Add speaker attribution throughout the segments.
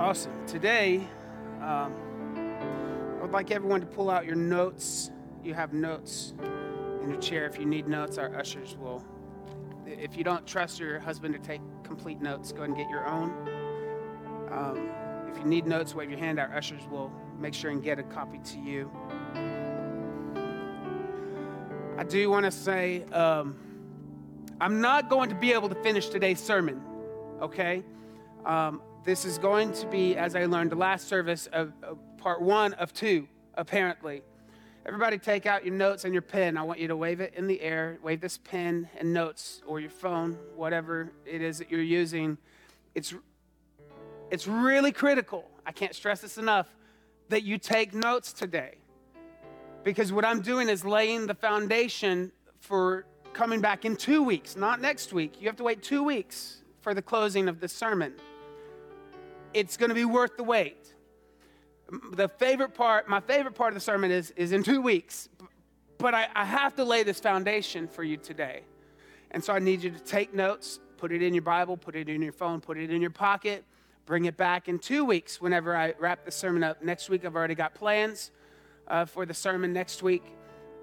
Speaker 1: Awesome. Today, um, I would like everyone to pull out your notes. You have notes in your chair. If you need notes, our ushers will. If you don't trust your husband to take complete notes, go ahead and get your own. Um, if you need notes, wave your hand. Our ushers will make sure and get a copy to you. I do want to say um, I'm not going to be able to finish today's sermon, okay? Um, this is going to be, as I learned the last service, of, of part one of two, apparently. Everybody take out your notes and your pen. I want you to wave it in the air. Wave this pen and notes or your phone, whatever it is that you're using. It's, it's really critical. I can't stress this enough that you take notes today. Because what I'm doing is laying the foundation for coming back in two weeks, not next week. You have to wait two weeks for the closing of the sermon it's going to be worth the wait. The favorite part, my favorite part of the sermon is, is in two weeks, but I, I have to lay this foundation for you today. And so I need you to take notes, put it in your Bible, put it in your phone, put it in your pocket, bring it back in two weeks whenever I wrap the sermon up. Next week, I've already got plans uh, for the sermon next week.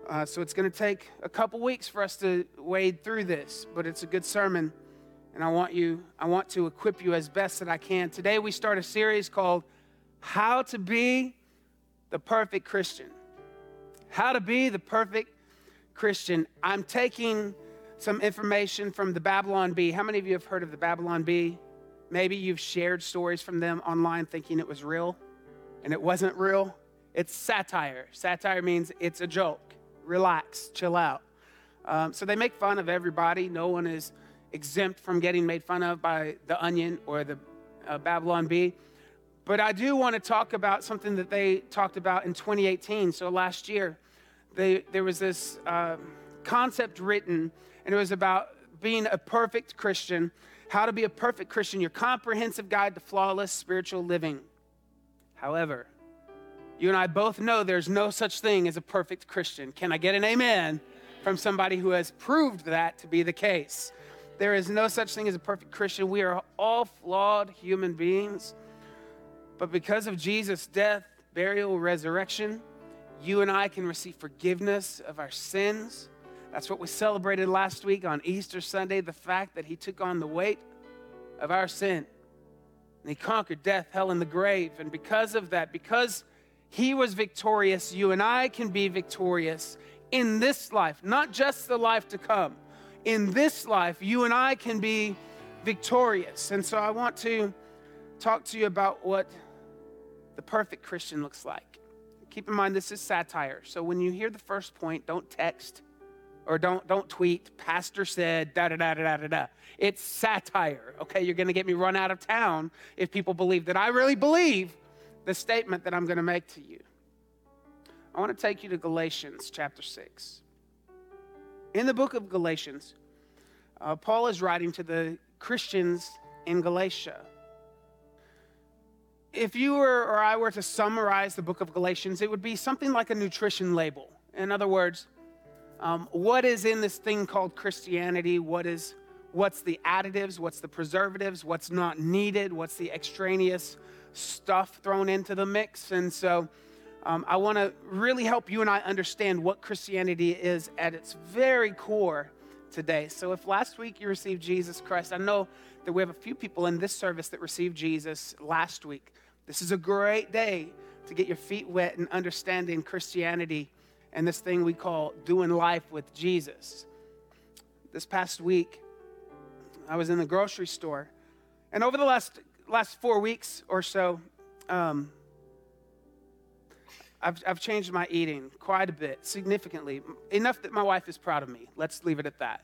Speaker 1: Uh, so it's going to take a couple weeks for us to wade through this, but it's a good sermon and I want you, I want to equip you as best that I can. Today we start a series called How to Be the Perfect Christian. How to Be the Perfect Christian. I'm taking some information from the Babylon Bee. How many of you have heard of the Babylon Bee? Maybe you've shared stories from them online thinking it was real and it wasn't real. It's satire. Satire means it's a joke. Relax, chill out. Um, so they make fun of everybody. No one is exempt from getting made fun of by the Onion or the uh, Babylon Bee. But I do want to talk about something that they talked about in 2018. So last year, they, there was this uh, concept written, and it was about being a perfect Christian, how to be a perfect Christian, your comprehensive guide to flawless spiritual living. However, you and I both know there's no such thing as a perfect Christian. Can I get an amen from somebody who has proved that to be the case? There is no such thing as a perfect Christian. We are all flawed human beings. But because of Jesus' death, burial, resurrection, you and I can receive forgiveness of our sins. That's what we celebrated last week on Easter Sunday the fact that He took on the weight of our sin. And He conquered death, hell, and the grave. And because of that, because He was victorious, you and I can be victorious in this life, not just the life to come in this life, you and I can be victorious. And so I want to talk to you about what the perfect Christian looks like. Keep in mind this is satire. So when you hear the first point, don't text or don't don't tweet pastor said da da da da da da. It's satire. Okay, you're to get me run out of town if people believe that I really believe the statement that I'm to make to you. I want to take you to Galatians chapter 6. In the book of Galatians, uh, Paul is writing to the Christians in Galatia. If you were or I were to summarize the book of Galatians, it would be something like a nutrition label. In other words, um, what is in this thing called Christianity? What is what's the additives? What's the preservatives? What's not needed? What's the extraneous stuff thrown into the mix? And so um, I want to really help you and I understand what Christianity is at its very core today. So, if last week you received Jesus Christ, I know that we have a few people in this service that received Jesus last week. This is a great day to get your feet wet and understanding Christianity and this thing we call doing life with Jesus. This past week, I was in the grocery store, and over the last last four weeks or so, um, I've, I've changed my eating quite a bit, significantly, enough that my wife is proud of me. Let's leave it at that.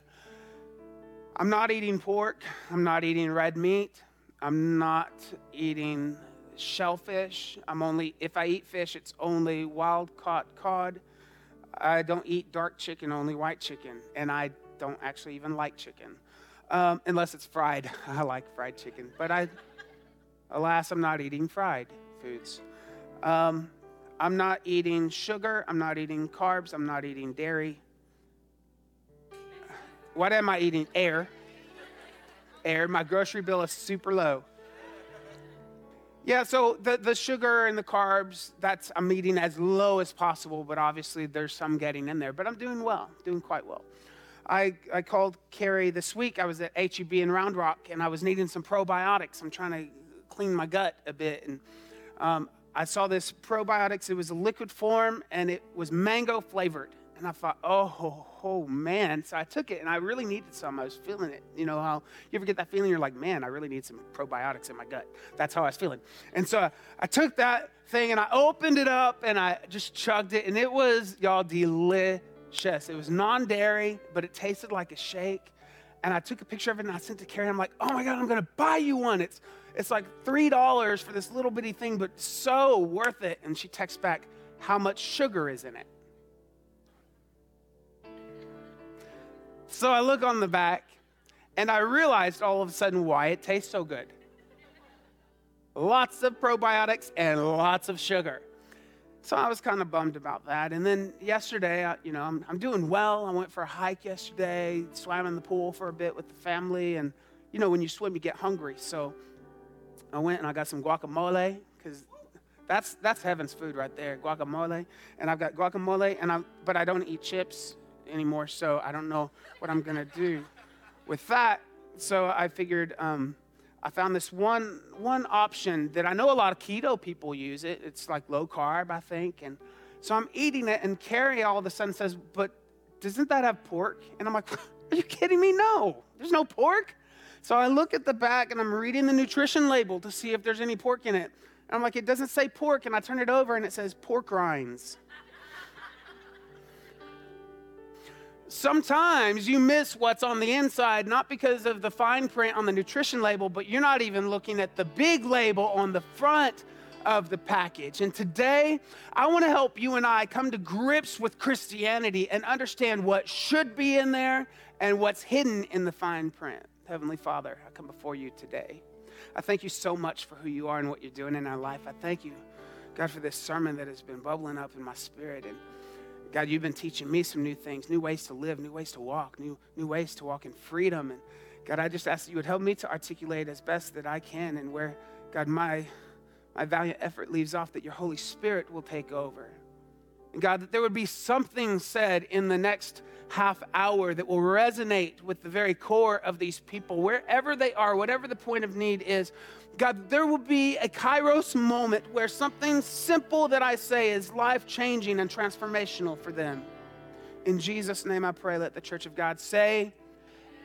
Speaker 1: I'm not eating pork. I'm not eating red meat. I'm not eating shellfish. I'm only, if I eat fish, it's only wild caught cod. I don't eat dark chicken, only white chicken. And I don't actually even like chicken, um, unless it's fried. I like fried chicken. But I, alas, I'm not eating fried foods. Um, I'm not eating sugar. I'm not eating carbs. I'm not eating dairy. What am I eating? Air. Air. My grocery bill is super low. Yeah, so the, the sugar and the carbs, that's I'm eating as low as possible, but obviously there's some getting in there. But I'm doing well, doing quite well. I, I called Carrie this week. I was at HEB in Round Rock and I was needing some probiotics. I'm trying to clean my gut a bit. And um, I saw this probiotics. It was a liquid form and it was mango flavored. And I thought, oh, oh, man. So I took it and I really needed some. I was feeling it. You know how you ever get that feeling? You're like, man, I really need some probiotics in my gut. That's how I was feeling. And so I took that thing and I opened it up and I just chugged it. And it was, y'all, delicious. It was non dairy, but it tasted like a shake. And I took a picture of it and I sent it to Carrie. I'm like, oh my God, I'm going to buy you one. It's, it's like $3 for this little bitty thing, but so worth it. And she texts back, how much sugar is in it? So I look on the back and I realized all of a sudden why it tastes so good. Lots of probiotics and lots of sugar. So I was kind of bummed about that. And then yesterday, I, you know, I'm, I'm doing well. I went for a hike yesterday, swam in the pool for a bit with the family. And, you know, when you swim, you get hungry. So I went and I got some guacamole because that's, that's heaven's food right there, guacamole. And I've got guacamole, and I, but I don't eat chips anymore, so I don't know what I'm to do with that. So I figured um, I found this one, one option that I know a lot of keto people use it. It's like low carb, I think. And so I'm eating it, and Carrie all of a sudden says, But doesn't that have pork? And I'm like, Are you kidding me? No, there's no pork. So I look at the back and I'm reading the nutrition label to see if there's any pork in it. And I'm like, It doesn't say pork. And I turn it over and it says pork rinds. sometimes you miss what's on the inside, not because of the fine print on the nutrition label, but you're not even looking at the big label on the front of the package. And today, I want to help you and I come to grips with Christianity and understand what should be in there and what's hidden in the fine print. Heavenly Father, I come before you today. I thank you so much for who you are and what you're doing in our life. I thank you, God, for this sermon that has been bubbling up in my spirit. And God, you've been teaching me some new things, new ways to live, new ways to walk, new, new ways to walk in freedom. And God, I just ask that you would help me to articulate as best that I can and where, God, my, my valiant effort leaves off, that your Holy Spirit will take over. God, that there would be something said in the next half hour that will resonate with the very core of these people, wherever they are, whatever the point of need is. God, there will be a kairos moment where something simple that I say is life changing and transformational for them. In Jesus' name I pray, let the church of God say,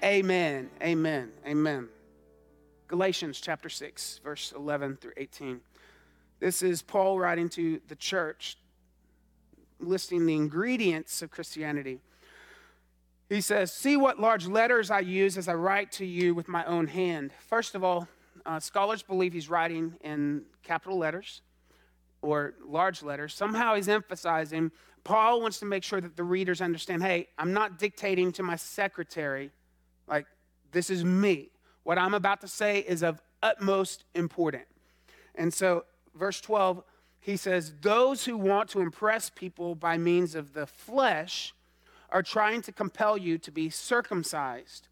Speaker 1: Amen, amen, amen. Galatians chapter 6, verse 11 through 18. This is Paul writing to the church, listing the ingredients of Christianity. He says, See what large letters I use as I write to you with my own hand. First of all, uh, scholars believe he's writing in capital letters or large letters. Somehow he's emphasizing, Paul wants to make sure that the readers understand hey, I'm not dictating to my secretary, like, this is me. What I'm about to say is of utmost importance. And so, verse 12, he says, Those who want to impress people by means of the flesh are trying to compel you to be circumcised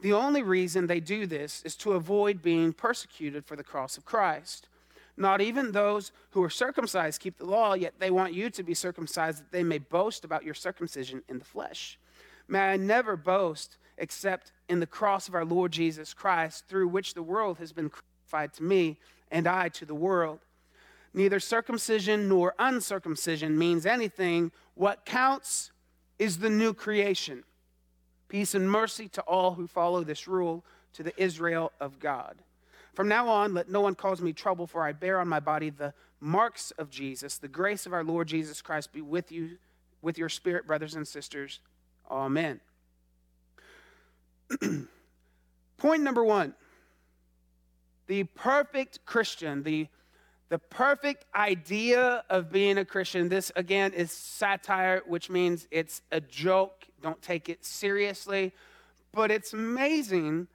Speaker 1: the only reason they do this is to avoid being persecuted for the cross of Christ. Not even those who are circumcised keep the law, yet they want you to be circumcised that they may boast about your circumcision in the flesh. May I never boast except in the cross of our Lord Jesus Christ, through which the world has been crucified to me and I to the world. Neither circumcision nor uncircumcision means anything. What counts is the new creation. Peace and mercy to all who follow this rule, to the Israel of God. From now on, let no one cause me trouble, for I bear on my body the marks of Jesus. The grace of our Lord Jesus Christ be with you, with your spirit, brothers and sisters. Amen. Point number one the perfect Christian, the, the perfect idea of being a Christian. This, again, is satire, which means it's a joke don't take it seriously. But it's amazing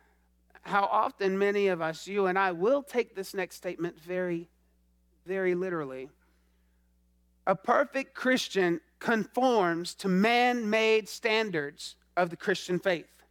Speaker 1: how often many of us, you and I, will take this next statement very, very literally. A perfect Christian conforms to man made standards of the Christian faith.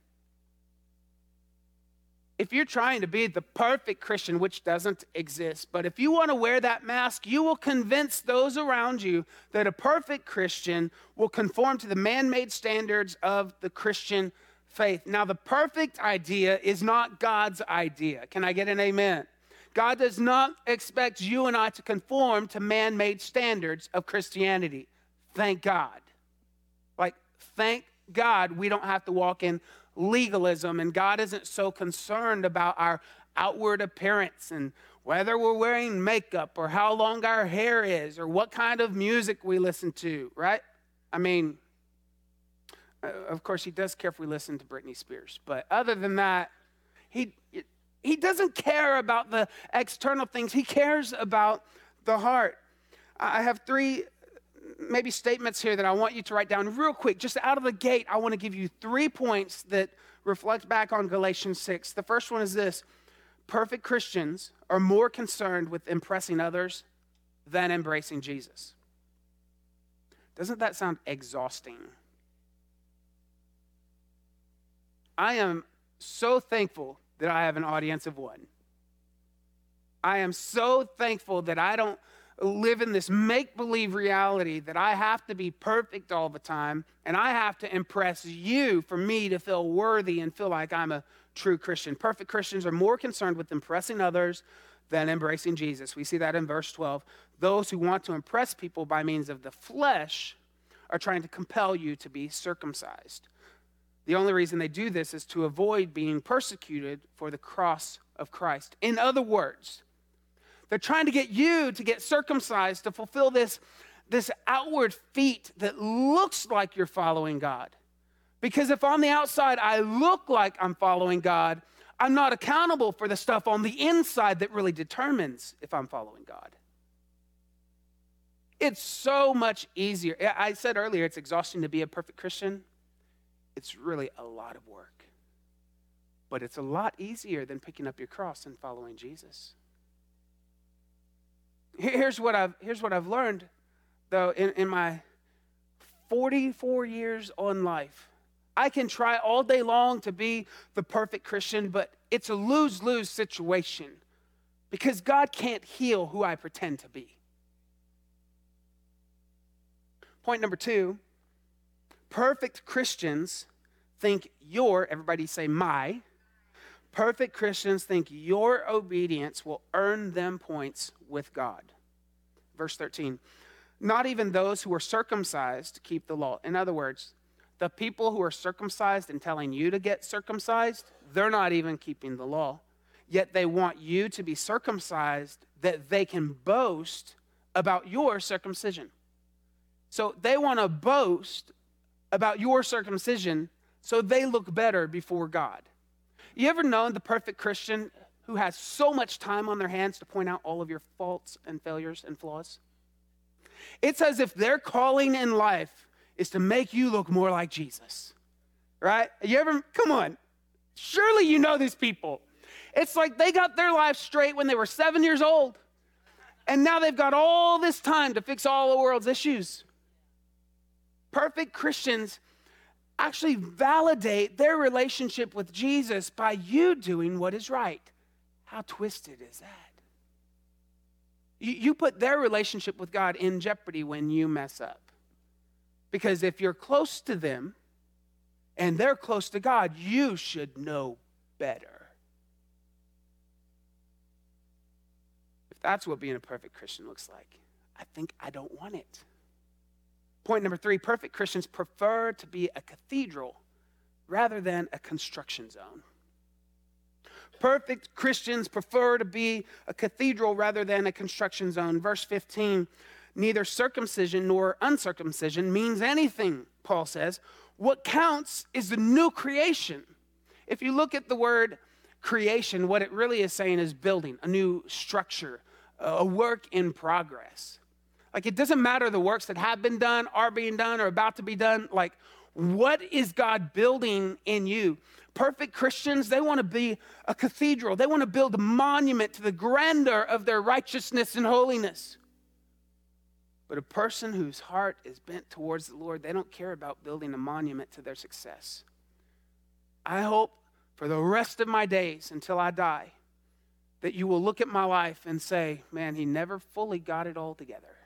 Speaker 1: If you're trying to be the perfect Christian, which doesn't exist, but if you want to wear that mask, you will convince those around you that a perfect Christian will conform to the man made standards of the Christian faith. Now, the perfect idea is not God's idea. Can I get an amen? God does not expect you and I to conform to man made standards of Christianity. Thank God. Like, thank God we don't have to walk in legalism, and God isn't so concerned about our outward appearance and whether we're wearing makeup or how long our hair is or what kind of music we listen to, right? I mean, uh, of course, he does care if we listen to Britney Spears, but other than that, he, he doesn't care about the external things, he cares about the heart. I have three maybe statements here that I want you to write down real quick. Just out of the gate, I want to give you three points that reflect back on Galatians 6. The first one is this perfect Christians are more concerned with impressing others than embracing Jesus. Doesn't that sound exhausting? I am so thankful that I have an audience of one. I am so thankful that I don't live in this make believe reality that I have to be perfect all the time and I have to impress you for me to feel worthy and feel like I'm a true Christian. Perfect Christians are more concerned with impressing others than embracing Jesus. We see that in verse 12. Those who want to impress people by means of the flesh are trying to compel you to be circumcised. The only reason they do this is to avoid being persecuted for the cross of Christ. In other words, they're trying to get you to get circumcised to fulfill this, this outward feat that looks like you're following God. Because if on the outside I look like I'm following God, I'm not accountable for the stuff on the inside that really determines if I'm following God. It's so much easier. I said earlier it's exhausting to be a perfect Christian. It's really a lot of work. But it's a lot easier than picking up your cross and following Jesus. Here's what I've, here's what I've learned, though, in, in my 44 years on life. I can try all day long to be the perfect Christian, but it's a lose lose situation because God can't heal who I pretend to be. Point number two perfect Christians think your, everybody say my, Perfect Christians think your obedience will earn them points with God. Verse 13. Not even those who are circumcised keep the law. In other words, the people who are circumcised and telling you to get circumcised, they're not even keeping the law. Yet they want you to be circumcised that they can boast about your circumcision. So they want to boast about your circumcision so they look better before God. You ever known the perfect Christian who has so much time on their hands to point out all of your faults and failures and flaws? It's as if their calling in life is to make you look more like Jesus. Right? You ever, come on, surely you know these people. It's like they got their life straight when they were seven years old, and now they've got all this time to fix all the world's issues. Perfect Christians actually validate their relationship with Jesus by you doing what is right. How twisted is that? You, you put their relationship with God in jeopardy when you mess up. Because if you're close to them and they're close to God, you should know better. If that's what being a perfect Christian looks like, I think I don't want it. Point number three perfect Christians prefer to be a cathedral rather than a construction zone. Perfect Christians prefer to be a cathedral rather than a construction zone. Verse 15 neither circumcision nor uncircumcision means anything, Paul says. What counts is the new creation. If you look at the word creation, what it really is saying is building, a new structure, a work in progress. Like, it doesn't matter the works that have been done, are being done, or about to be done. Like, what is God building in you? Perfect Christians, they want to be a cathedral. They want to build a monument to the grandeur of their righteousness and holiness. But a person whose heart is bent towards the Lord, they don't care about building a monument to their success. I hope for the rest of my days until I die, that you will look at my life and say, man, he never fully got it all together.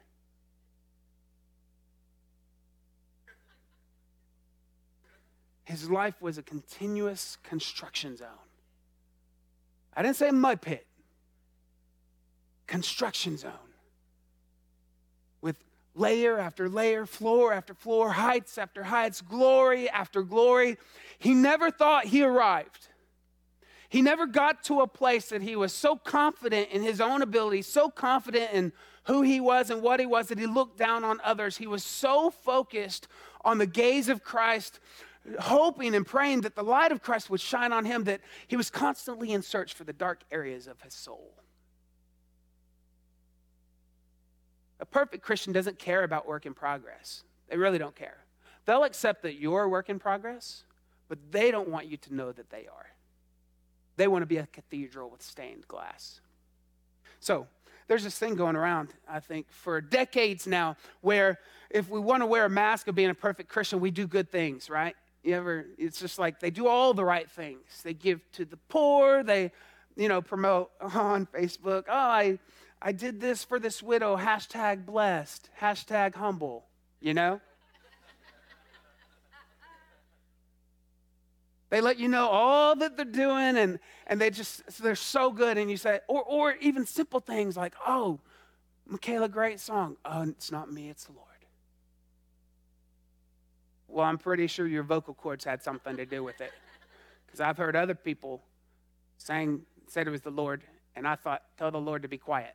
Speaker 1: His life was a continuous construction zone. I didn't say mud pit, construction zone with layer after layer, floor after floor, heights after heights, glory after glory. He never thought he arrived. He never got to a place that he was so confident in his own ability, so confident in who he was and what he was that he looked down on others. He was so focused on the gaze of Christ hoping and praying that the light of Christ would shine on him, that he was constantly in search for the dark areas of his soul. A perfect Christian doesn't care about work in progress. They really don't care. They'll accept that you're work in progress, but they don't want you to know that they are. They want to be a cathedral with stained glass. So, there's this thing going around, I think, for decades now, where if we want to wear a mask of being a perfect Christian, we do good things, right? You ever, it's just like they do all the right things. They give to the poor, they, you know, promote on Facebook. Oh, I, I did this for this widow, hashtag blessed, hashtag humble, you know? they let you know all that they're doing and, and they just, they're so good. And you say, or, or even simple things like, oh, Michaela, great song. Oh, it's not me, it's the Lord. Well, I'm pretty sure your vocal cords had something to do with it. Because I've heard other people saying, said it was the Lord, and I thought, tell the Lord to be quiet.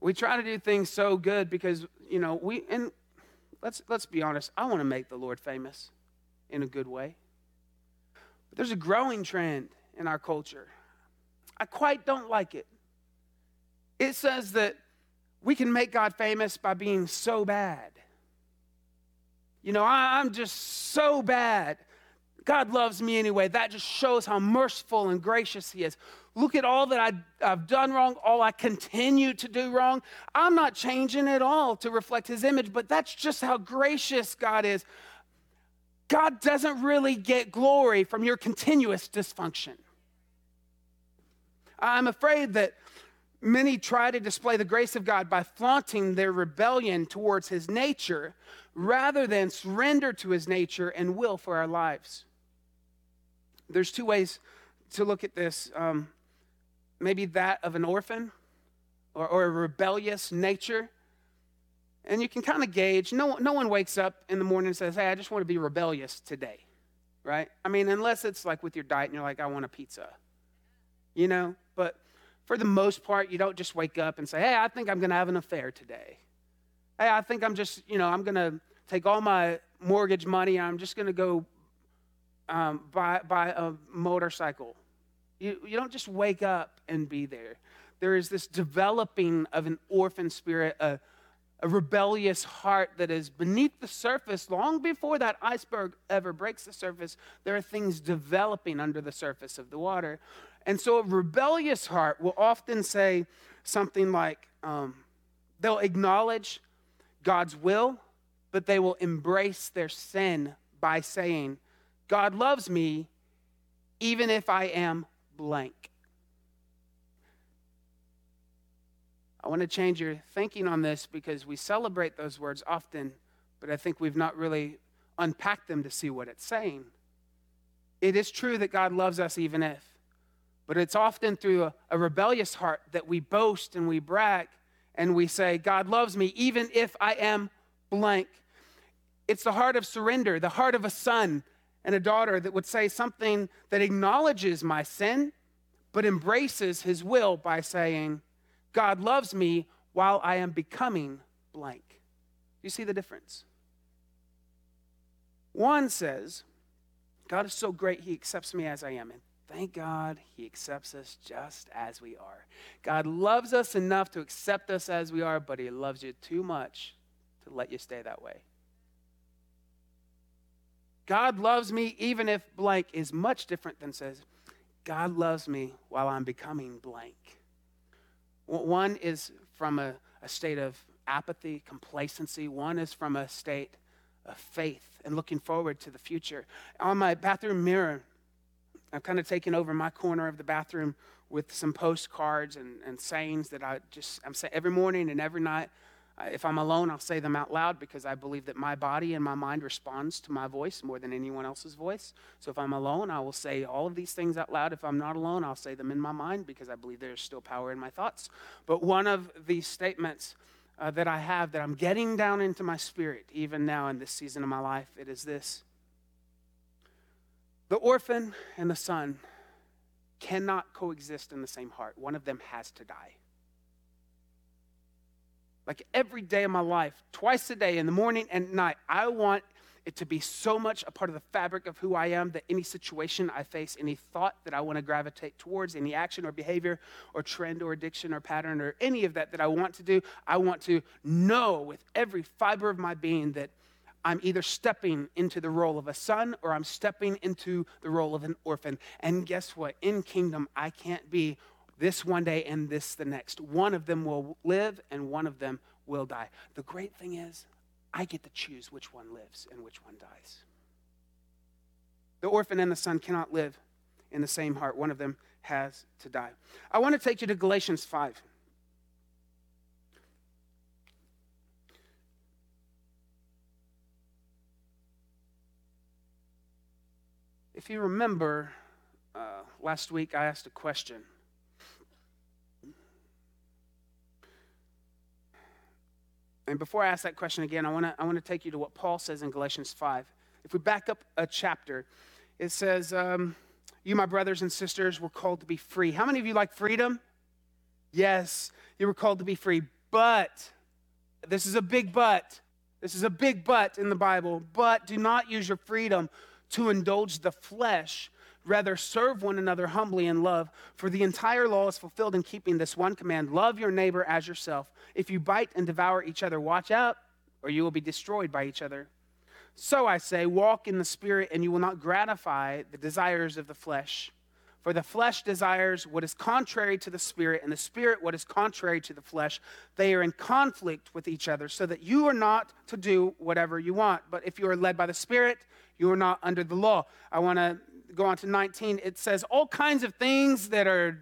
Speaker 1: we try to do things so good because, you know, we, and let's, let's be honest, I want to make the Lord famous in a good way. But there's a growing trend in our culture. I quite don't like it. It says that we can make God famous by being so bad. You know, I, am just so bad. God loves me anyway. That just shows how merciful and gracious He is. Look at all that I, have done wrong, all I continue to do wrong. I'm not changing at all to reflect His image, but that's just how gracious God is. God doesn't really get glory from your continuous dysfunction. I'm afraid that Many try to display the grace of God by flaunting their rebellion towards his nature rather than surrender to his nature and will for our lives. There's two ways to look at this um, maybe that of an orphan or, or a rebellious nature. And you can kind of gauge. No, no one wakes up in the morning and says, Hey, I just want to be rebellious today, right? I mean, unless it's like with your diet and you're like, I want a pizza, you know? But for the most part, you don't just wake up and say, hey, I think I'm going to have an affair today. Hey, I think I'm just, you know, I'm going to take all my mortgage money. I'm just going to go um, buy, buy a motorcycle. You, you don't just wake up and be there. There is this developing of an orphan spirit, a, a rebellious heart that is beneath the surface long before that iceberg ever breaks the surface. There are things developing under the surface of the water. And so a rebellious heart will often say something like, um, they'll acknowledge God's will, but they will embrace their sin by saying, God loves me even if I am blank. I want to change your thinking on this because we celebrate those words often, but I think we've not really unpacked them to see what it's saying. It is true that God loves us even if. But it's often through a, a rebellious heart that we boast and we brag and we say, God loves me even if I am blank. It's the heart of surrender, the heart of a son and a daughter that would say something that acknowledges my sin, but embraces his will by saying, God loves me while I am becoming blank. You see the difference? One says, God is so great, he accepts me as I am. And Thank God he accepts us just as we are. God loves us enough to accept us as we are, but he loves you too much to let you stay that way. God loves me even if blank is much different than says, God loves me while I'm becoming blank. One is from a, a state of apathy, complacency. One is from a state of faith and looking forward to the future. On my bathroom mirror, I've kind of taken over my corner of the bathroom with some postcards and, and sayings that I just, I'm saying every morning and every night. If I'm alone, I'll say them out loud because I believe that my body and my mind responds to my voice more than anyone else's voice. So if I'm alone, I will say all of these things out loud. If I'm not alone, I'll say them in my mind because I believe there's still power in my thoughts. But one of these statements uh, that I have that I'm getting down into my spirit, even now in this season of my life, it is this The orphan and the son cannot coexist in the same heart, one of them has to die. Like every day of my life, twice a day, in the morning and night, I want it to be so much a part of the fabric of who I am that any situation I face, any thought that I want to gravitate towards, any action or behavior or trend or addiction or pattern or any of that that I want to do, I want to know with every fiber of my being that I'm either stepping into the role of a son or I'm stepping into the role of an orphan. And guess what? In kingdom, I can't be this one day and this the next. One of them will live and one of them will die. The great thing is, I get to choose which one lives and which one dies. The orphan and the son cannot live in the same heart. One of them has to die. I want to take you to Galatians 5. If you remember, uh, last week I asked a question. And before I ask that question again, I want to I want to take you to what Paul says in Galatians 5. If we back up a chapter, it says, um, You, my brothers and sisters, were called to be free. How many of you like freedom? Yes, you were called to be free. But, this is a big but. This is a big but in the Bible. But do not use your freedom to indulge the flesh Rather, serve one another humbly in love, for the entire law is fulfilled in keeping this one command love your neighbor as yourself. If you bite and devour each other, watch out, or you will be destroyed by each other. So I say, walk in the Spirit, and you will not gratify the desires of the flesh. For the flesh desires what is contrary to the Spirit, and the Spirit what is contrary to the flesh. They are in conflict with each other, so that you are not to do whatever you want. But if you are led by the Spirit, you are not under the law. I want to go on to 19, it says all kinds of things that are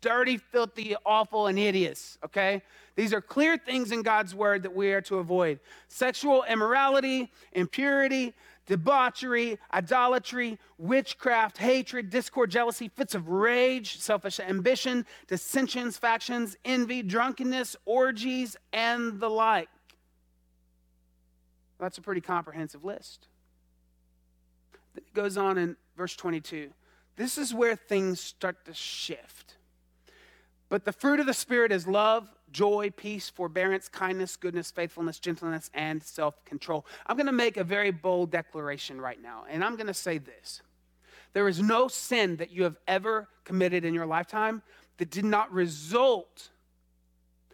Speaker 1: dirty, filthy, awful, and hideous, okay? These are clear things in God's word that we are to avoid sexual immorality, impurity, debauchery, idolatry, witchcraft, hatred, discord, jealousy, fits of rage, selfish ambition, dissensions, factions, envy, drunkenness, orgies, and the like. That's a pretty comprehensive list. It goes on in verse 22. This is where things start to shift. But the fruit of the Spirit is love, joy, peace, forbearance, kindness, goodness, faithfulness, gentleness, and self control. I'm going to make a very bold declaration right now, and I'm going to say this There is no sin that you have ever committed in your lifetime that did not result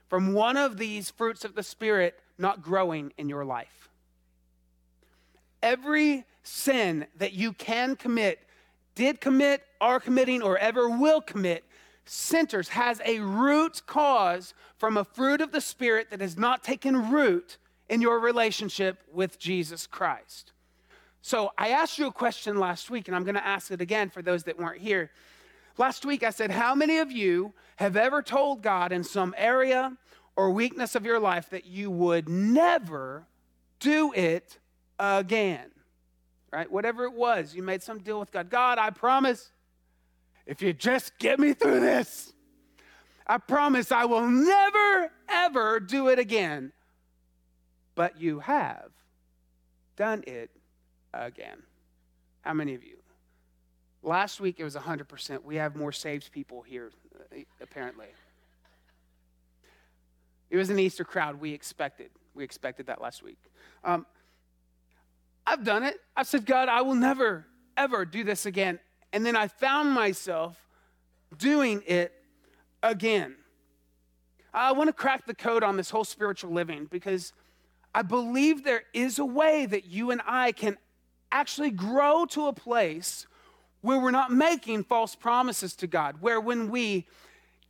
Speaker 1: from one of these fruits of the Spirit not growing in your life. Every sin that you can commit, did commit, are committing, or ever will commit, centers, has a root cause from a fruit of the Spirit that has not taken root in your relationship with Jesus Christ. So I asked you a question last week, and I'm going to ask it again for those that weren't here. Last week I said, How many of you have ever told God in some area or weakness of your life that you would never do it again? Right? Whatever it was, you made some deal with God. God, I promise, if you just get me through this, I promise I will never, ever do it again. But you have done it again. How many of you? Last week it was 100%. We have more saved people here, apparently. It was an Easter crowd we expected. We expected that last week. Um, I've done it. I've said, God, I will never, ever do this again. And then I found myself doing it again. I want to crack the code on this whole spiritual living because I believe there is a way that you and I can actually grow to a place where we're not making false promises to God, where when we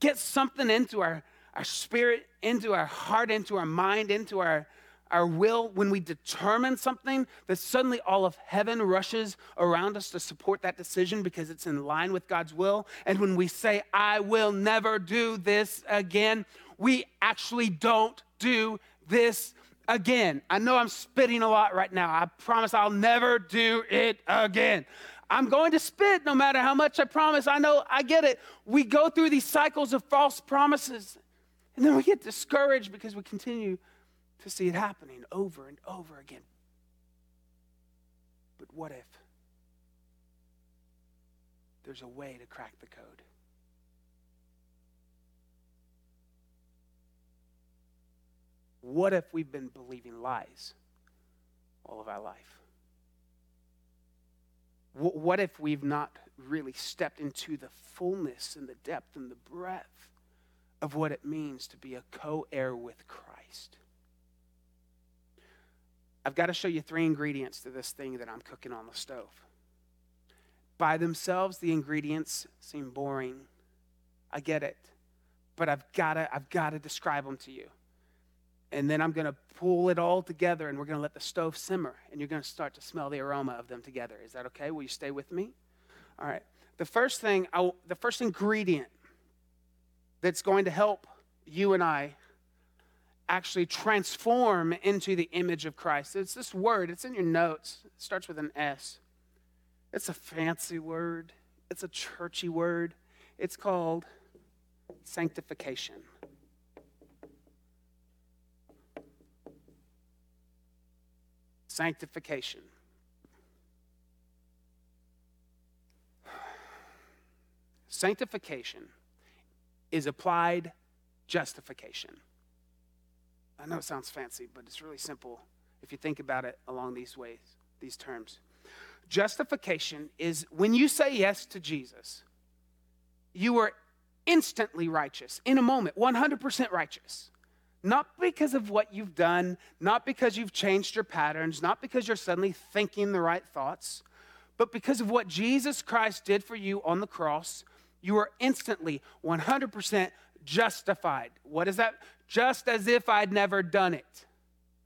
Speaker 1: get something into our, our spirit, into our heart, into our mind, into our our will, when we determine something, that suddenly all of heaven rushes around us to support that decision because it's in line with God's will. And when we say, I will never do this again, we actually don't do this again. I know I'm spitting a lot right now. I promise I'll never do it again. I'm going to spit no matter how much I promise. I know, I get it. We go through these cycles of false promises, and then we get discouraged because we continue to see it happening over and over again. But what if there's a way to crack the code? What if we've been believing lies all of our life? What if we've not really stepped into the fullness and the depth and the breadth of what it means to be a co heir with Christ? I've got to show you three ingredients to this thing that I'm cooking on the stove. By themselves, the ingredients seem boring. I get it. But I've got to, I've got to describe them to you and then I'm going to pull it all together and we're going to let the stove simmer and you're going to start to smell the aroma of them together. Is that okay? Will you stay with me? All right. The first thing, I, the first ingredient that's going to help you and I actually transform into the image of Christ. It's this word, it's in your notes. It starts with an S. It's a fancy word, it's a churchy word. It's called sanctification. sanctification. Sanctification is applied justification. I know it sounds fancy, but it's really simple if you think about it along these ways, these terms. Justification is when you say yes to Jesus, you are instantly righteous in a moment, 100% righteous. Not because of what you've done, not because you've changed your patterns, not because you're suddenly thinking the right thoughts, but because of what Jesus Christ did for you on the cross, you are instantly 100% justified. What is that? Just as if I'd never done it,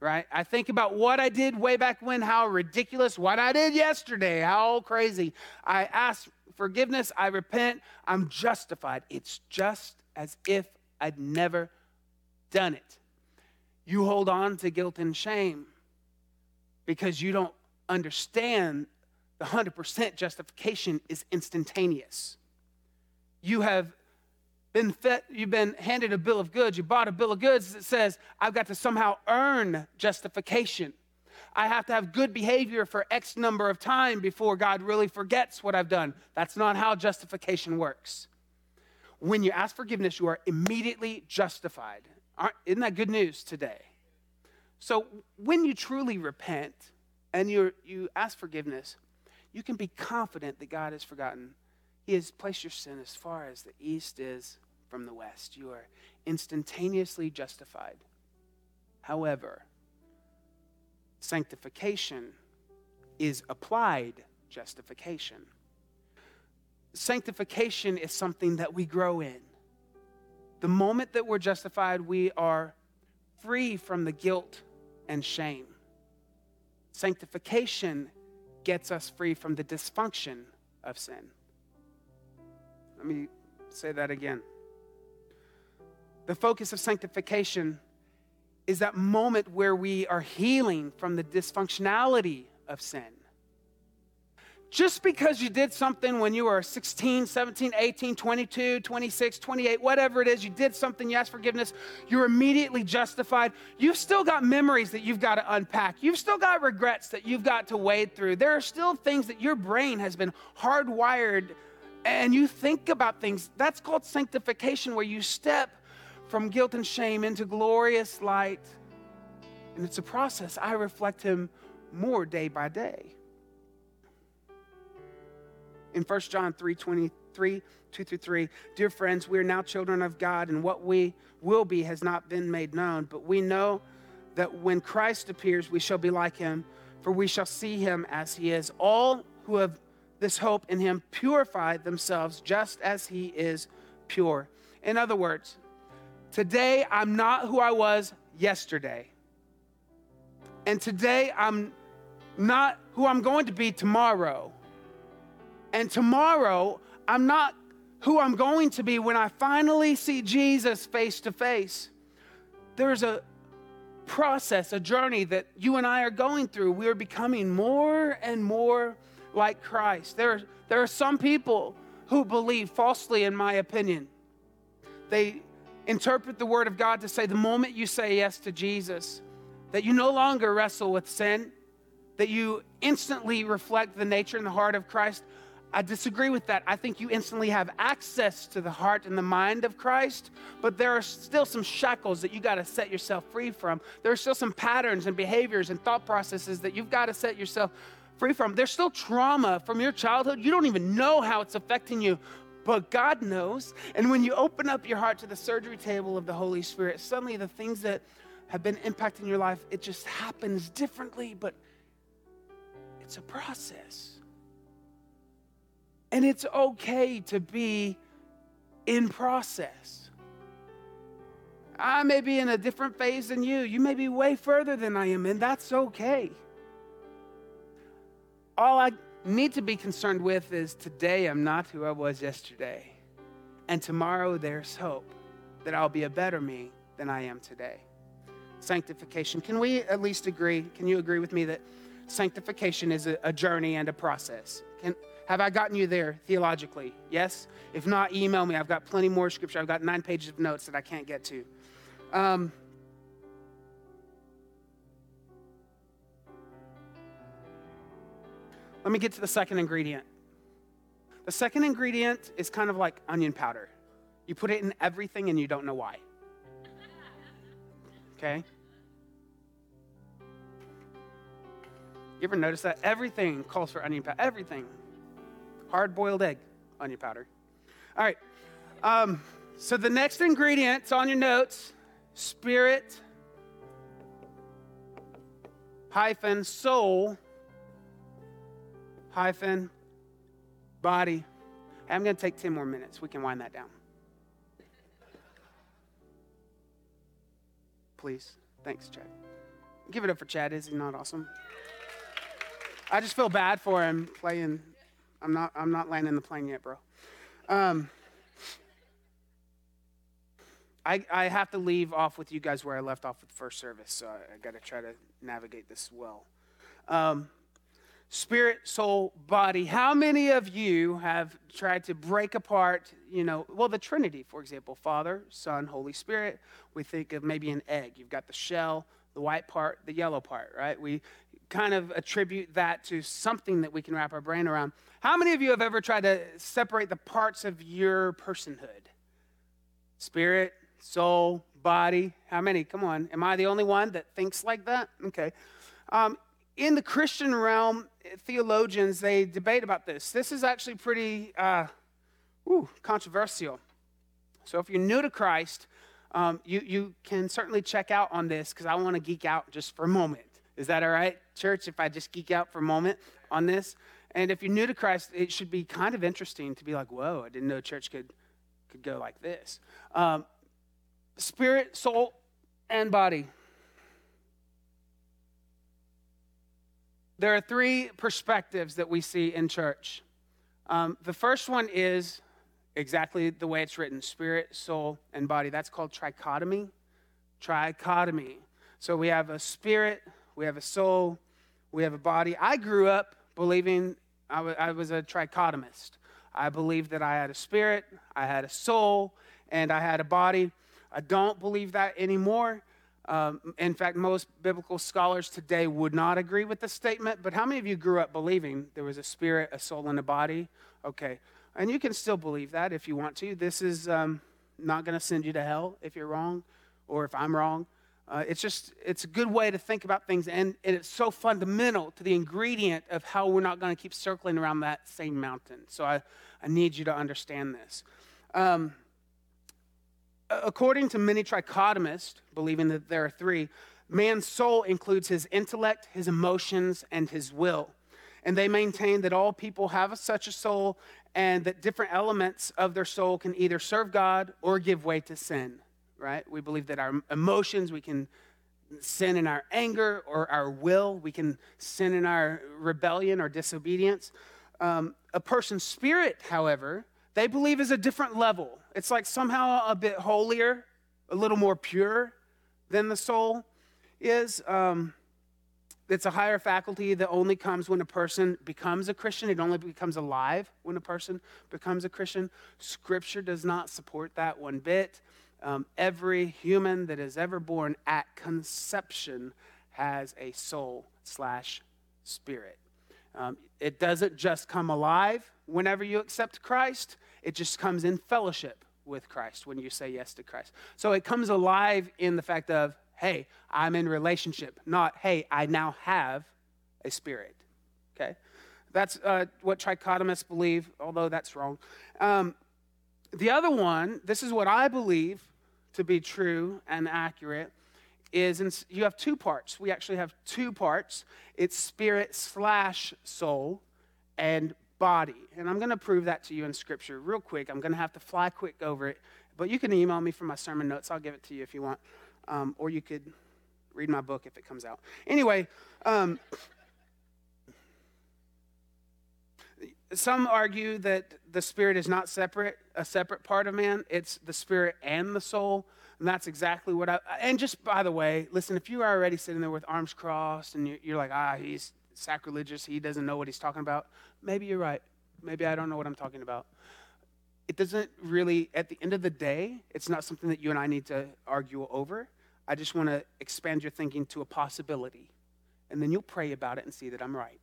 Speaker 1: right? I think about what I did way back when, how ridiculous, what I did yesterday, how crazy. I ask forgiveness, I repent, I'm justified. It's just as if I'd never done it. You hold on to guilt and shame because you don't understand the 100% justification is instantaneous. You have been fed, you've been handed a bill of goods, you bought a bill of goods that says, I've got to somehow earn justification. I have to have good behavior for X number of time before God really forgets what I've done. That's not how justification works. When you ask forgiveness, you are immediately justified. Aren't, isn't that good news today? So when you truly repent and you you ask forgiveness, you can be confident that God has forgotten. He has placed your sin as far as the east is from the west. You are instantaneously justified. However, sanctification is applied justification. Sanctification is something that we grow in. The moment that we're justified, we are free from the guilt and shame. Sanctification gets us free from the dysfunction of sin. Let me say that again. The focus of sanctification is that moment where we are healing from the dysfunctionality of sin just because you did something when you were 16, 17, 18, 22, 26, 28, whatever it is, you did something, you asked forgiveness, you're immediately justified. You've still got memories that you've got to unpack. You've still got regrets that you've got to wade through. There are still things that your brain has been hardwired and you think about things. That's called sanctification, where you step from guilt and shame into glorious light. And it's a process. I reflect Him more day by day in 1 John 3 23, 2 through 3. Dear friends, we are now children of God, and what we will be has not been made known. But we know that when Christ appears, we shall be like him, for we shall see him as he is. All who have this hope in him purify themselves just as he is pure. In other words, today I'm not who I was yesterday. And today I'm not who I'm going to be tomorrow. And tomorrow I'm not who I'm going to be when I finally see Jesus face to face. There's a process, a journey that you and I are going through. We are becoming more and more like Christ. There, there are some people who believe falsely, in my opinion. They interpret the word of God to say the moment you say yes to Jesus, that you no longer wrestle with sin, that you instantly reflect the nature and the heart of Christ. I disagree with that. I think you instantly have access to the heart and the mind of Christ, but there are still some shackles that you got to set yourself free from. There are still some patterns and behaviors and thought processes that you've got to set yourself free from. There's still trauma from your childhood. You don't even know how it's affecting you, but God knows. And when you open up your heart to the surgery table of the Holy Spirit, suddenly the things that have been impacting your life, it just happens differently, but it's a process. And it's okay to be in process. I may be in a different phase than you. You may be way further than I am, and that's okay. All I need to be concerned with is today I'm not who I was yesterday. And tomorrow there's hope that I'll be a better me than I am today. Sanctification. Can we at least agree? Can you agree with me that sanctification is a, a journey and a process? Can, have I gotten you there theologically? Yes? If not, email me. I've got plenty more scripture. I've got nine pages of notes that I can't get to. Um, let me get to the second ingredient. The second ingredient is kind of like onion powder. You put it in everything and you don't know why. Okay? You ever notice that? Everything calls for onion powder. Everything hard boiled egg, onion powder. All right. Um, so the next ingredient's on your notes spirit hyphen soul hyphen body. I'm going to take 10 more minutes. We can wind that down. Please. Thanks, Chad. Give it up for Chad. Is he not awesome? I just feel bad for him playing I'm not, I'm not landing the plane yet, bro. Um, I, I have to leave off with you guys where I left off with the first service, so I, I got to try to navigate this well. Um, spirit, soul, body. How many of you have tried to break apart, you know, well, the Trinity, for example, Father, Son, Holy Spirit? We think of maybe an egg. You've got the shell, the white part, the yellow part, right? We kind of attribute that to something that we can wrap our brain around. How many of you have ever tried to separate the parts of your personhood? Spirit, soul, body. How many? Come on. Am I the only one that thinks like that? Okay. Um, in the Christian realm, theologians they debate about this. This is actually pretty uh, controversial. So if you're new to Christ, um, you you can certainly check out on this because I want to geek out just for a moment. Is that all right, church? If I just geek out for a moment on this, and if you're new to Christ, it should be kind of interesting to be like, whoa, I didn't know church could, could go like this. Um, spirit, soul, and body. There are three perspectives that we see in church. Um, the first one is exactly the way it's written spirit, soul, and body. That's called trichotomy. Trichotomy. So we have a spirit, we have a soul, we have a body. I grew up believing I, w- I was a trichotomist. I believed that I had a spirit, I had a soul, and I had a body. I don't believe that anymore. Um, in fact, most biblical scholars today would not agree with the statement. But how many of you grew up believing there was a spirit, a soul, and a body? Okay. And you can still believe that if you want to. This is um, not going to send you to hell if you're wrong or if I'm wrong. Uh, it's just, it's a good way to think about things, and, and it's so fundamental to the ingredient of how we're not going to keep circling around that same mountain. So I, I need you to understand this. Um, according to many trichotomists, believing that there are three, man's soul includes his intellect, his emotions, and his will. And they maintain that all people have such a soul and that different elements of their soul can either serve God or give way to sin right? We believe that our emotions, we can sin in our anger or our will. We can sin in our rebellion or disobedience. Um, a person's spirit, however, they believe is a different level. It's like somehow a bit holier, a little more pure than the soul is. Um, it's a higher faculty that only comes when a person becomes a Christian. It only becomes alive when a person becomes a Christian. Scripture does not support that one bit. Um, every human that is ever born at conception has a soul slash spirit. Um, it doesn't just come alive whenever you accept Christ, it just comes in fellowship with Christ when you say yes to Christ. So it comes alive in the fact of, hey, I'm in relationship, not, hey, I now have a spirit. Okay? That's uh, what trichotomists believe, although that's wrong. Um, the other one, this is what I believe to be true and accurate, is in, you have two parts. We actually have two parts it's spirit slash soul and body. And I'm going to prove that to you in Scripture real quick. I'm going to have to fly quick over it. But you can email me for my sermon notes. I'll give it to you if you want. Um, or you could read my book if it comes out. Anyway, um, some argue that the spirit is not separate, a separate part of man. It's the spirit and the soul. And that's exactly what I. And just by the way, listen, if you are already sitting there with arms crossed and you're like, ah, he's sacrilegious, he doesn't know what he's talking about, maybe you're right. Maybe I don't know what I'm talking about. It doesn't really, at the end of the day, it's not something that you and I need to argue over. I just want to expand your thinking to a possibility. And then you'll pray about it and see that I'm right.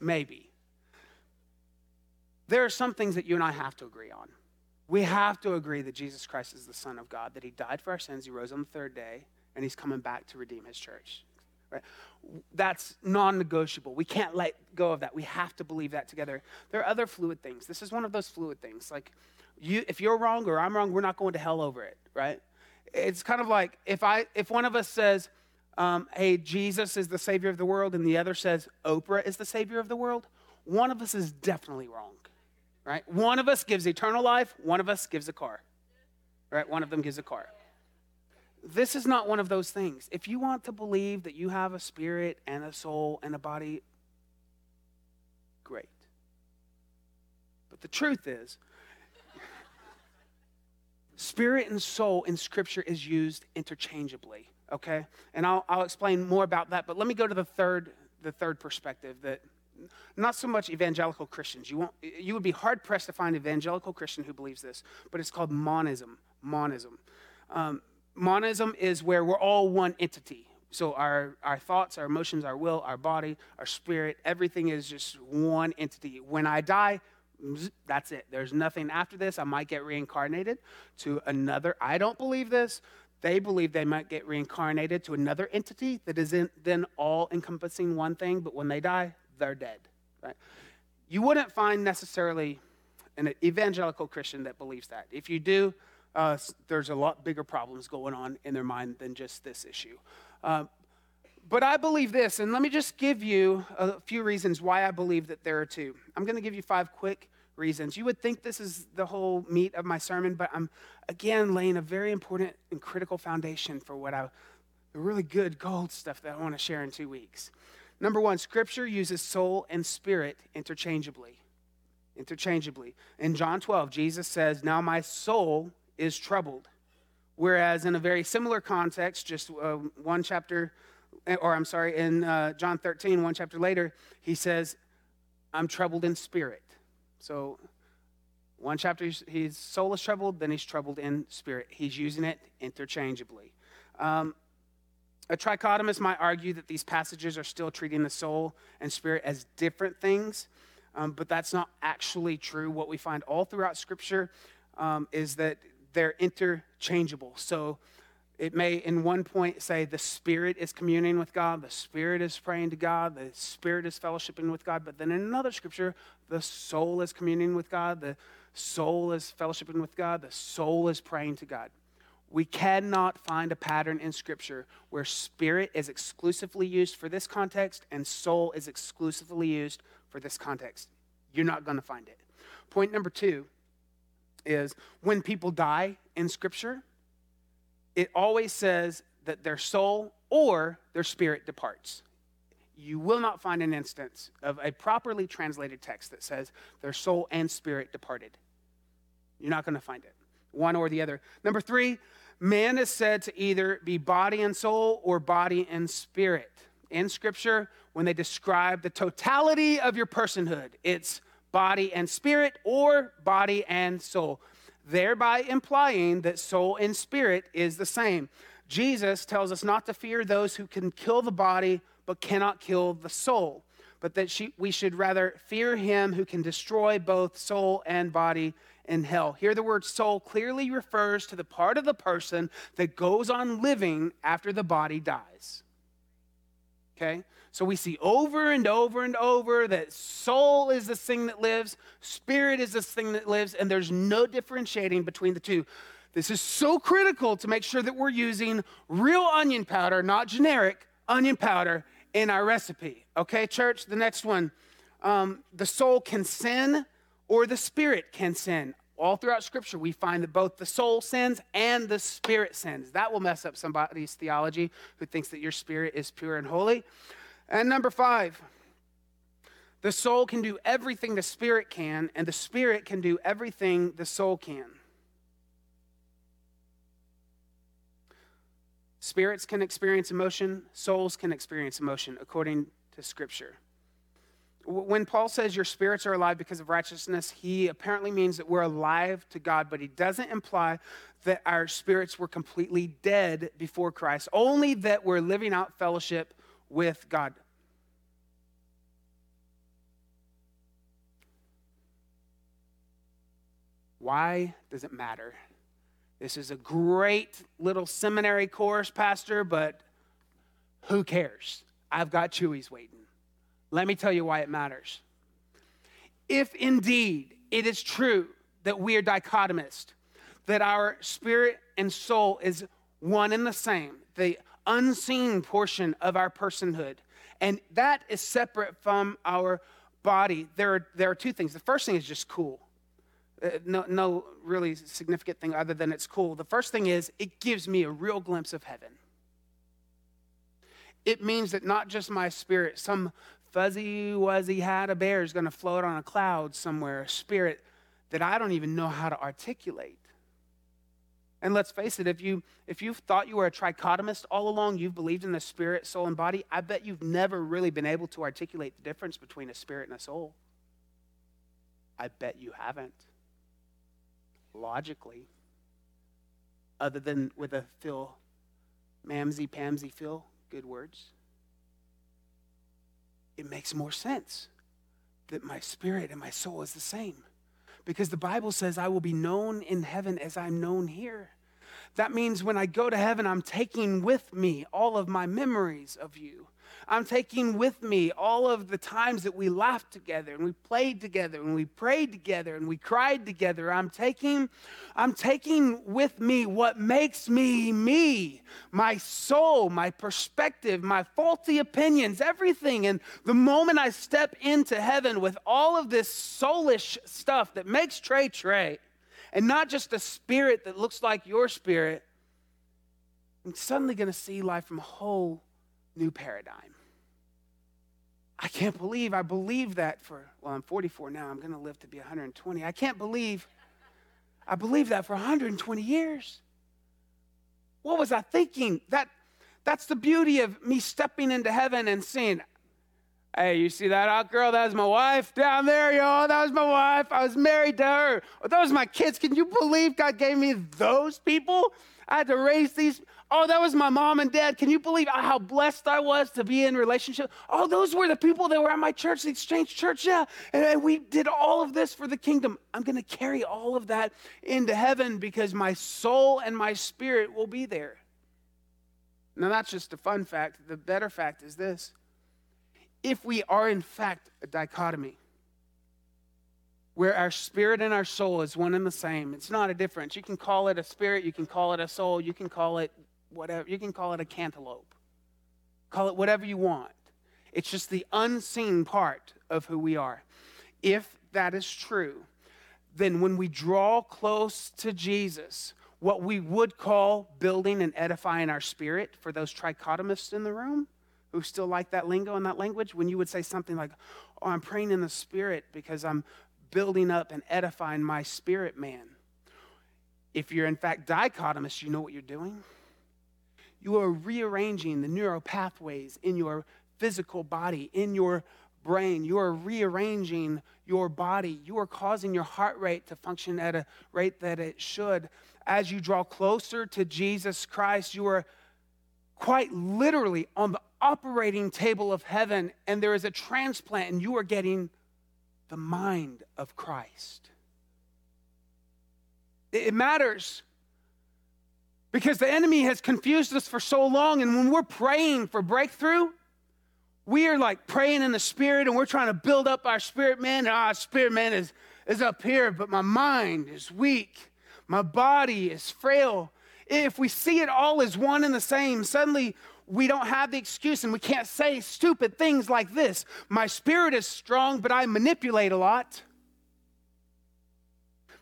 Speaker 1: Maybe. There are some things that you and I have to agree on. We have to agree that Jesus Christ is the Son of God, that He died for our sins, He rose on the third day, and He's coming back to redeem His church. Right? That's non negotiable. We can't let go of that. We have to believe that together. There are other fluid things. This is one of those fluid things. Like, you, if you're wrong or I'm wrong, we're not going to hell over it, right? It's kind of like if I, if one of us says, um, "Hey, Jesus is the Savior of the world," and the other says, "Oprah is the Savior of the world," one of us is definitely wrong right? One of us gives eternal life, one of us gives a car, right? One of them gives a car. This is not one of those things. If you want to believe that you have a spirit and a soul and a body, great. But the truth is, spirit and soul in Scripture is used interchangeably, okay? And I'll, I'll explain more about that, but let me go to the third, the third perspective that not so much evangelical Christians. You, won't, you would be hard pressed to find an evangelical Christian who believes this, but it's called monism. Monism. Um, monism is where we're all one entity. So our, our thoughts, our emotions, our will, our body, our spirit, everything is just one entity. When I die, that's it. There's nothing after this. I might get reincarnated to another. I don't believe this. They believe they might get reincarnated to another entity that is in, then all encompassing one thing, but when they die, they're dead. Right? You wouldn't find necessarily an evangelical Christian that believes that. If you do, uh, there's a lot bigger problems going on in their mind than just this issue. Uh, but I believe this, and let me just give you a few reasons why I believe that there are two. I'm going to give you five quick reasons. You would think this is the whole meat of my sermon, but I'm again laying a very important and critical foundation for what I, the really good gold stuff that I want to share in two weeks. Number one, Scripture uses soul and spirit interchangeably. Interchangeably. In John 12, Jesus says, Now my soul is troubled. Whereas in a very similar context, just uh, one chapter, or I'm sorry, in uh, John 13, one chapter later, he says, I'm troubled in spirit. So one chapter, his soul is troubled, then he's troubled in spirit. He's using it interchangeably. Um, a trichotomist might argue that these passages are still treating the soul and spirit as different things, um, but that's not actually true. What we find all throughout Scripture um, is that they're interchangeable. So it may, in one point, say the spirit is communing with God, the spirit is praying to God, the spirit is fellowshipping with God, but then in another scripture, the soul is communing with God, the soul is fellowshipping with God, the soul is praying to God. We cannot find a pattern in Scripture where spirit is exclusively used for this context and soul is exclusively used for this context. You're not going to find it. Point number two is when people die in Scripture, it always says that their soul or their spirit departs. You will not find an instance of a properly translated text that says their soul and spirit departed. You're not going to find it, one or the other. Number three, man is said to either be body and soul or body and spirit. In Scripture, when they describe the totality of your personhood, it's body and spirit or body and soul, thereby implying that soul and spirit is the same. Jesus tells us not to fear those who can kill the body but cannot kill the soul, but that she, we should rather fear him who can destroy both soul and body in hell. Here, the word soul clearly refers to the part of the person that goes on living after the body dies. Okay? So we see over and over and over that soul is this thing that lives, spirit is this thing that lives, and there's no differentiating between the two. This is so critical to make sure that we're using real onion powder, not generic onion powder, in our recipe. Okay, church? The next one um, the soul can sin or the spirit can sin. All throughout Scripture, we find that both the soul sins and the spirit sins. That will mess up somebody's theology who thinks that your spirit is pure and holy. And number five, the soul can do everything the spirit can, and the spirit can do everything the soul can. Spirits can experience emotion, souls can experience emotion, according to Scripture. When Paul says your spirits are alive because of righteousness, he apparently means that we're alive to God, but he doesn't imply that our spirits were completely dead before Christ, only that we're living out fellowship with God. Why does it matter? This is a great little seminary course, Pastor, but who cares? I've got Chuy's waiting. Let me tell you why it matters. If indeed it is true that we are dichotomist, that our spirit and soul is one and the same, the unseen portion of our personhood. And that is separate from our body. There are, there are two things. The first thing is just cool. Uh, no, no really significant thing other than it's cool. The first thing is it gives me a real glimpse of heaven. It means that not just my spirit, some fuzzy wuzzy hat of bear is going to float on a cloud somewhere, a spirit that I don't even know how to articulate. And let's face it, if you if you've thought you were a trichotomist all along, you've believed in the spirit, soul, and body, I bet you've never really been able to articulate the difference between a spirit and a soul. I bet you haven't. Logically. Other than with a Phil Mamsy Pamsy Phil, good words. It makes more sense that my spirit and my soul is the same because the Bible says, I will be known in heaven as I'm known here. That means when I go to heaven, I'm taking with me all of my memories of you. I'm taking with me all of the times that we laughed together and we played together and we prayed together and we cried together. I'm taking, I'm taking with me what makes me me, my soul, my perspective, my faulty opinions, everything. And the moment I step into heaven with all of this soulish stuff that makes Trey Trey, and not just a spirit that looks like your spirit, I'm suddenly going to see life from a whole new paradigm. I can't believe I believe that for, well, I'm 44 now. I'm going to live to be 120. I can't believe I believed that for 120 years. What was I thinking? That, that's the beauty of me stepping into heaven and seeing, hey, you see that hot girl? That was my wife down there, y'all. That was my wife. I was married to her. Those are my kids. Can you believe God gave me those people? I had to raise these. Oh, that was my mom and dad. Can you believe how blessed I was to be in relationship? Oh, those were the people that were at my church, the Exchange Church. Yeah. And we did all of this for the kingdom. I'm going to carry all of that into heaven because my soul and my spirit will be there. Now, that's just a fun fact. The better fact is this if we are, in fact, a dichotomy, where our spirit and our soul is one and the same. It's not a difference. You can call it a spirit, you can call it a soul, you can call it whatever, you can call it a cantaloupe. Call it whatever you want. It's just the unseen part of who we are. If that is true, then when we draw close to Jesus, what we would call building and edifying our spirit for those trichotomists in the room who still like that lingo and that language, when you would say something like, Oh, I'm praying in the spirit because I'm building up and edifying my spirit man. If you're in fact dichotomist, you know what you're doing? You are rearranging the neural pathways in your physical body, in your brain. You are rearranging your body. You are causing your heart rate to function at a rate that it should. As you draw closer to Jesus Christ, you are quite literally on the operating table of heaven, and there is a transplant, and you are getting the mind of Christ. It matters because the enemy has confused us for so long, and when we're praying for breakthrough, we are like praying in the spirit and we're trying to build up our spirit man. And our spirit man is, is up here, but my mind is weak. My body is frail. If we see it all as one and the same, suddenly we don't have the excuse and we can't say stupid things like this. My spirit is strong, but I manipulate a lot.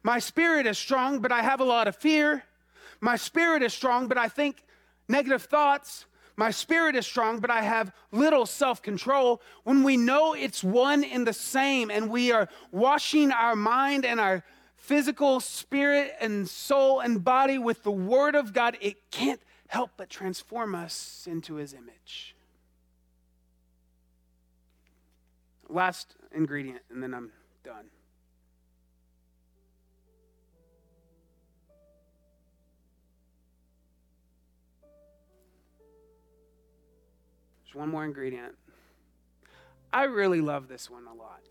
Speaker 1: My spirit is strong, but I have a lot of fear. My spirit is strong, but I think negative thoughts. My spirit is strong, but I have little self control. When we know it's one and the same, and we are washing our mind and our physical spirit and soul and body with the Word of God, it can't help but transform us into His image. Last ingredient, and then I'm done. There's one more ingredient. I really love this one a lot.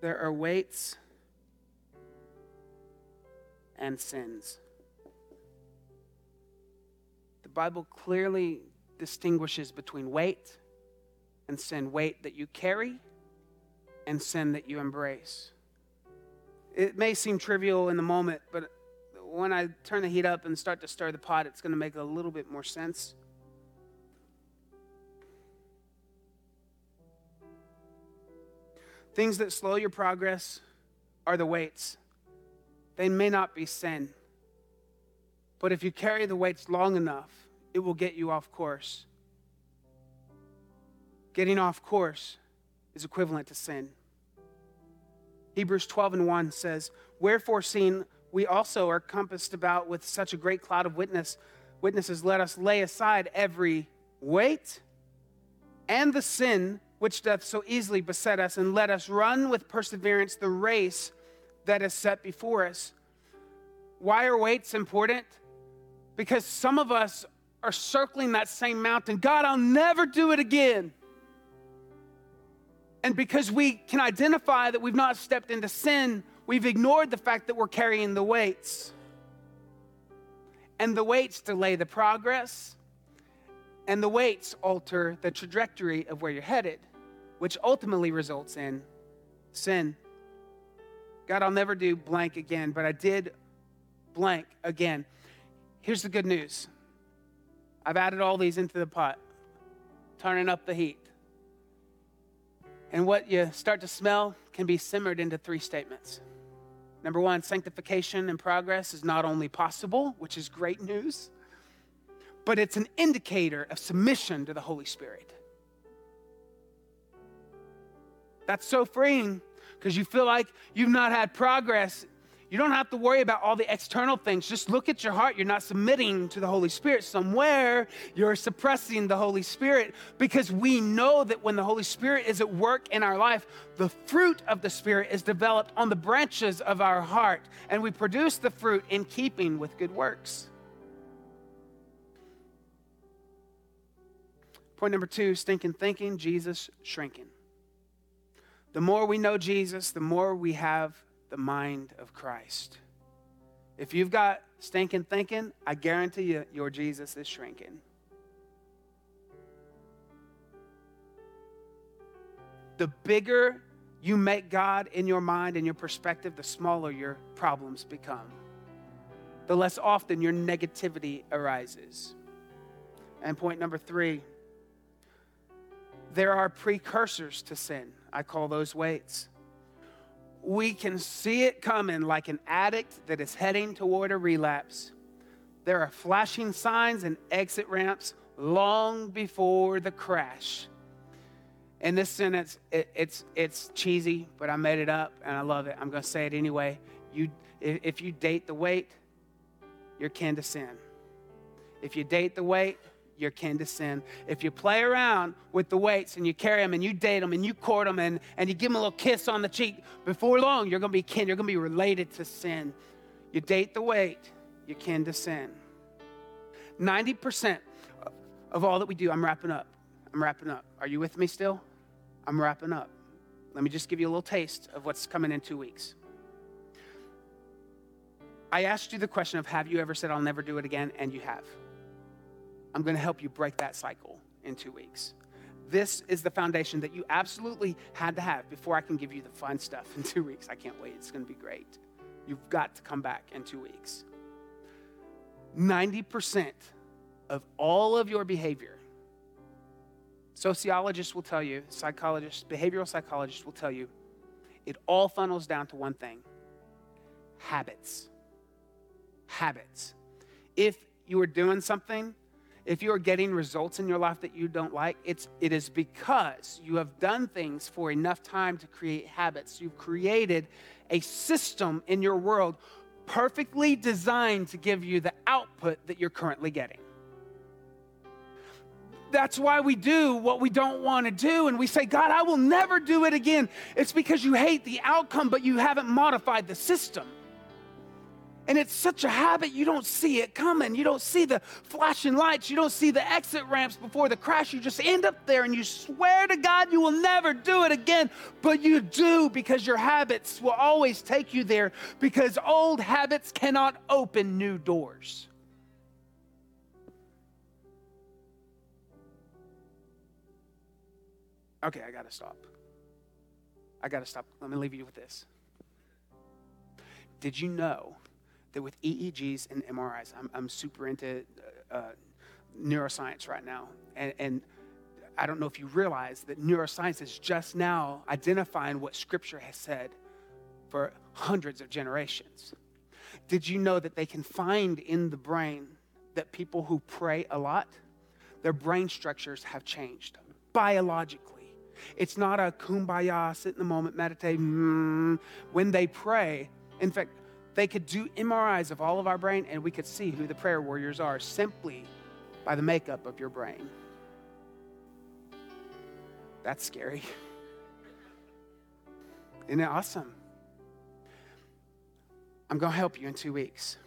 Speaker 1: There are weights and sins. The Bible clearly distinguishes between weight and sin weight that you carry and sin that you embrace. It may seem trivial in the moment, but when I turn the heat up and start to stir the pot, it's going to make a little bit more sense. Things that slow your progress are the weights. They may not be sin, but if you carry the weights long enough, it will get you off course. Getting off course is equivalent to sin. Hebrews 12 and 1 says, Wherefore, seeing we also are compassed about with such a great cloud of witness, witnesses, let us lay aside every weight and the sin which doth so easily beset us, and let us run with perseverance the race that is set before us. Why are weights important? Because some of us are circling that same mountain. God, I'll never do it again. And because we can identify that we've not stepped into sin, we've ignored the fact that we're carrying the weights. And the weights delay the progress, and the weights alter the trajectory of where you're headed, which ultimately results in sin. God, I'll never do blank again, but I did blank again. Here's the good news I've added all these into the pot, turning up the heat. And what you start to smell can be simmered into three statements. Number one, sanctification and progress is not only possible, which is great news, but it's an indicator of submission to the Holy Spirit. That's so freeing because you feel like you've not had progress you don't have to worry about all the external things. Just look at your heart. You're not submitting to the Holy Spirit. Somewhere you're suppressing the Holy Spirit because we know that when the Holy Spirit is at work in our life, the fruit of the Spirit is developed on the branches of our heart, and we produce the fruit in keeping with good works. Point number two stinking thinking, Jesus shrinking. The more we know Jesus, the more we have the mind of Christ. If you've got stinking thinking, I guarantee you your Jesus is shrinking. The bigger you make God in your mind and your perspective, the smaller your problems become. The less often your negativity arises. And point number three there are precursors to sin. I call those weights. We can see it coming like an addict that is heading toward a relapse. There are flashing signs and exit ramps long before the crash. In this sentence, it, it's, it's cheesy, but I made it up and I love it. I'm going to say it anyway. You, if you date the weight, you're kin to sin. If you date the weight, you're kin to sin. If you play around with the weights and you carry them and you date them and you court them and, and you give them a little kiss on the cheek, before long, you're going to be kin. You're going to be related to sin. You date the weight, you're kin to sin. 90% of all that we do, I'm wrapping up. I'm wrapping up. Are you with me still? I'm wrapping up. Let me just give you a little taste of what's coming in two weeks. I asked you the question of have you ever said, I'll never do it again? And you have. I'm going to help you break that cycle in two weeks. This is the foundation that you absolutely had to have before I can give you the fun stuff in two weeks. I can't wait. It's going to be great. You've got to come back in two weeks. 90% of all of your behavior, sociologists will tell you, psychologists, behavioral psychologists will tell you, it all funnels down to one thing habits habits. If you are doing something, if you are getting results in your life that you don't like, it's, it is because you have done things for enough time to create habits. You've created a system in your world perfectly designed to give you the output that you're currently getting. That's why we do what we don't want to do. And we say, God, I will never do it again. It's because you hate the outcome, but you haven't modified the system. And it's such a habit, you don't see it coming. You don't see the flashing lights. You don't see the exit ramps before the crash. You just end up there and you swear to God you will never do it again. But you do because your habits will always take you there because old habits cannot open new doors. Okay, I got to stop. I got to stop. Let me leave you with this. Did you know that with EEGs and MRIs, I'm, I'm super into uh, neuroscience right now. And, and I don't know if you realize that neuroscience is just now identifying what Scripture has said for hundreds of generations. Did you know that they can find in the brain that people who pray a lot, their brain structures have changed biologically? It's not a kumbaya, sit in the moment, meditate. Mm. When they pray, in fact, they could do MRIs of all of our brain and we could see who the prayer warriors are simply by the makeup of your brain. That's scary. Isn't it awesome? I'm going to help you in two weeks.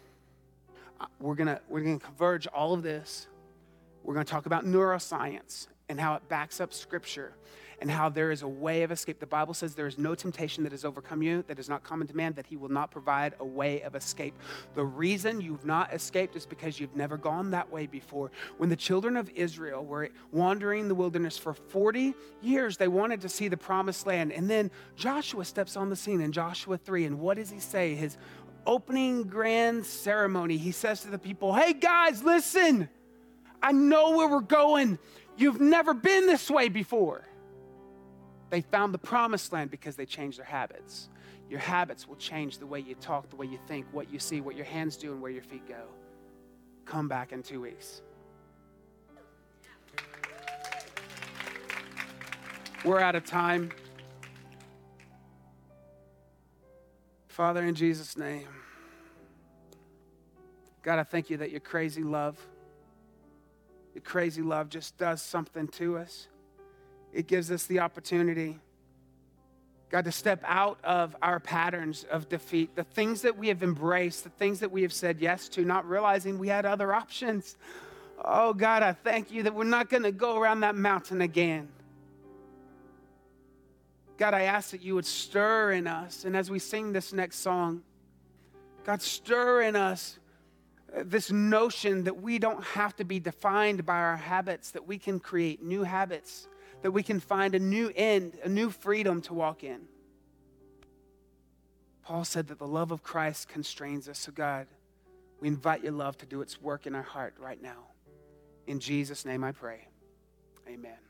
Speaker 1: Uh, we're going to we're going to converge all of this. We're going to talk about neuroscience and how it backs up scripture and how there is a way of escape. The Bible says there is no temptation that has overcome you that is not common to man, that he will not provide a way of escape. The reason you've not escaped is because you've never gone that way before. When the children of Israel were wandering the wilderness for 40 years, they wanted to see the promised land. And then Joshua steps on the scene in Joshua 3. And what does he say? His opening grand ceremony, he says to the people, Hey guys, listen, I know where we're going. You've never been this way before. They found the promised land because they changed their habits. Your habits will change the way you talk, the way you think, what you see, what your hands do, and where your feet go. Come back in two weeks. We're out of time. Father, in Jesus' name, God, I thank you that your crazy love, your crazy love just does something to us it gives us the opportunity, God, to step out of our patterns of defeat, the things that we have embraced, the things that we have said yes to, not realizing we had other options. Oh, God, I thank you that we're not going to go around that mountain again. God, I ask that you would stir in us. And as we sing this next song, God, stir in us this notion that we don't have to be defined by our habits, that we can create new habits that we can find a new end, a new freedom to walk in. Paul said that the love of Christ constrains us. So, God, we invite your love to do its work in our heart right now. In Jesus' name I pray. Amen.